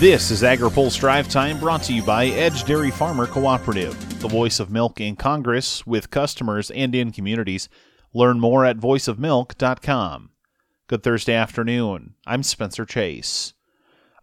This is AgriPulse Drive Time brought to you by Edge Dairy Farmer Cooperative, the voice of milk in Congress, with customers, and in communities. Learn more at voiceofmilk.com. Good Thursday afternoon. I'm Spencer Chase.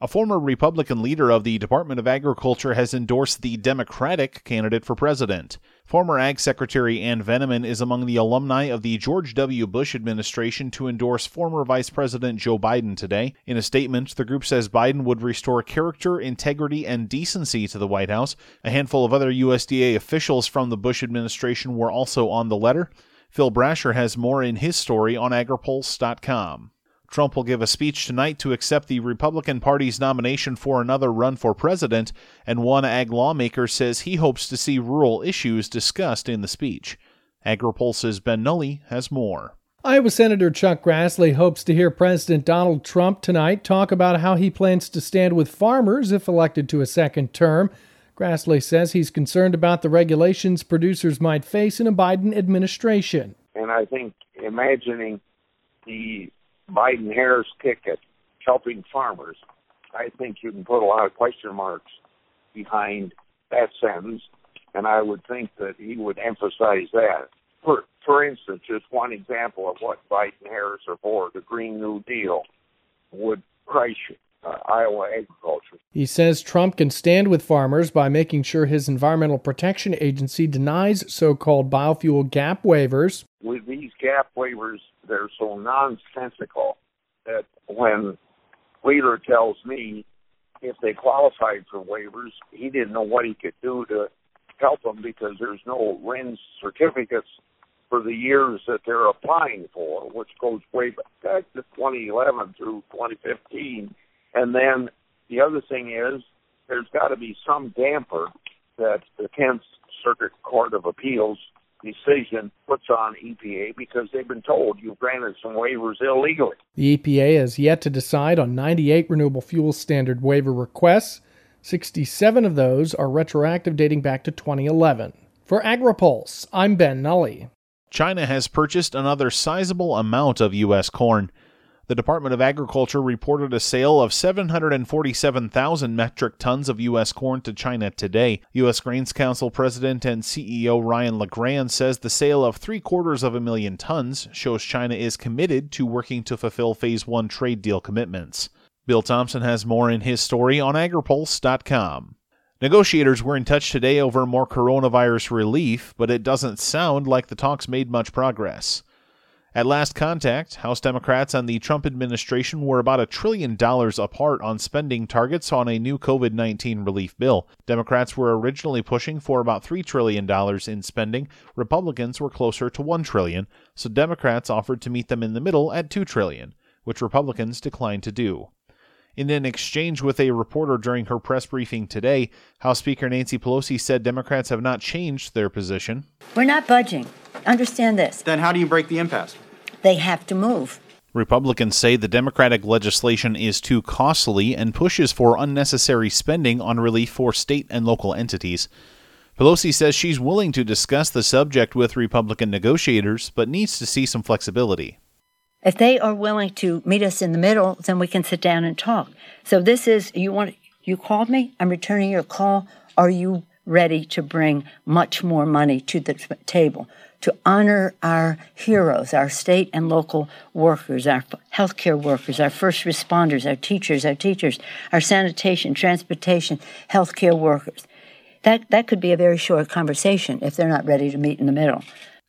A former Republican leader of the Department of Agriculture has endorsed the Democratic candidate for president. Former Ag Secretary Ann Veneman is among the alumni of the George W. Bush administration to endorse former Vice President Joe Biden today. In a statement, the group says Biden would restore character, integrity, and decency to the White House. A handful of other USDA officials from the Bush administration were also on the letter. Phil Brasher has more in his story on agripulse.com. Trump will give a speech tonight to accept the Republican Party's nomination for another run for president, and one ag lawmaker says he hopes to see rural issues discussed in the speech. AgriPulse's Ben Nuelle has more. Iowa Senator Chuck Grassley hopes to hear President Donald Trump tonight talk about how he plans to stand with farmers if elected to a second term. Grassley says he's concerned about the regulations producers might face in a Biden administration. And I think imagining the Biden Harris ticket helping farmers, I think you can put a lot of question marks behind that sentence, and I would think that he would emphasize that. For for instance, just one example of what Biden Harris are for, the Green New Deal would crush uh, Iowa agriculture. He says Trump can stand with farmers by making sure his Environmental Protection Agency denies so called biofuel gap waivers. With these gap waivers, they're so nonsensical that when Wheeler tells me if they qualified for waivers, he didn't know what he could do to help them because there's no RIN certificates for the years that they're applying for, which goes way back to 2011 through 2015. And then the other thing is there's got to be some damper that the 10th Circuit Court of Appeals decision puts on EPA because they've been told you've granted some waivers illegally. The EPA has yet to decide on 98 renewable fuel standard waiver requests. 67 of those are retroactive dating back to 2011. For AgriPulse, I'm Ben Nuelle. China has purchased another sizable amount of U.S. corn. The Department of Agriculture reported a sale of 747,000 metric tons of U.S. corn to China today. U.S. Grains Council President and CEO Ryan LeGrand says the sale of three quarters of a million tons shows China is committed to working to fulfill Phase 1 trade deal commitments. Bill Tomson has more in his story on agripulse.com. Negotiators were in touch today over more coronavirus relief, but it doesn't sound like the talks made much progress. At last contact, House Democrats and the Trump administration were about a trillion dollars apart on spending targets on a new COVID 19 relief bill. Democrats were originally pushing for about $3 trillion in spending. Republicans were closer to 1 trillion, so Democrats offered to meet them in the middle at 2 trillion, which Republicans declined to do. In an exchange with a reporter during her press briefing today, House Speaker Nancy Pelosi said Democrats have not changed their position. We're not budging. Understand this. Then how do you break the impasse? They have to move. Republicans say the Democratic legislation is too costly and pushes for unnecessary spending on relief for state and local entities. Pelosi says she's willing to discuss the subject with Republican negotiators, but needs to see some flexibility. If they are willing to meet us in the middle, then we can sit down and talk. So this is you want you called me, I'm returning your call. Are you ready to bring much more money to the table? to honor our heroes, our state and local workers, our healthcare workers, our first responders, our teachers, our teachers, our sanitation, transportation, healthcare workers. That, that could be a very short conversation if they're not ready to meet in the middle.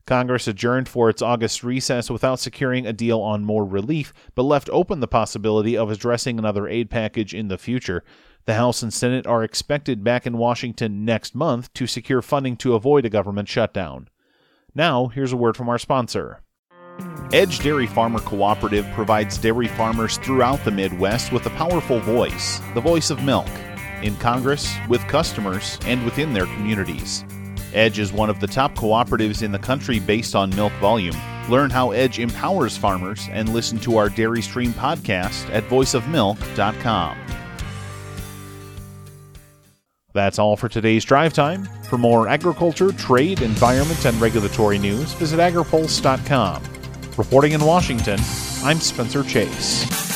Congress adjourned for its August recess without securing a deal on more relief, but left open the possibility of addressing another aid package in the future. The House and Senate are expected back in Washington next month to secure funding to avoid a government shutdown. Now, here's a word from our sponsor. Edge Dairy Farmer Cooperative provides dairy farmers throughout the Midwest with a powerful voice, the voice of milk, in Congress, with customers, and within their communities. Edge is one of the top cooperatives in the country based on milk volume. Learn how Edge empowers farmers and listen to our Dairy Stream podcast at voiceofmilk.com. That's all for today's drive time. For more agriculture, trade, environment, and regulatory news, visit agripulse.com. Reporting in Washington, I'm Spencer Chase.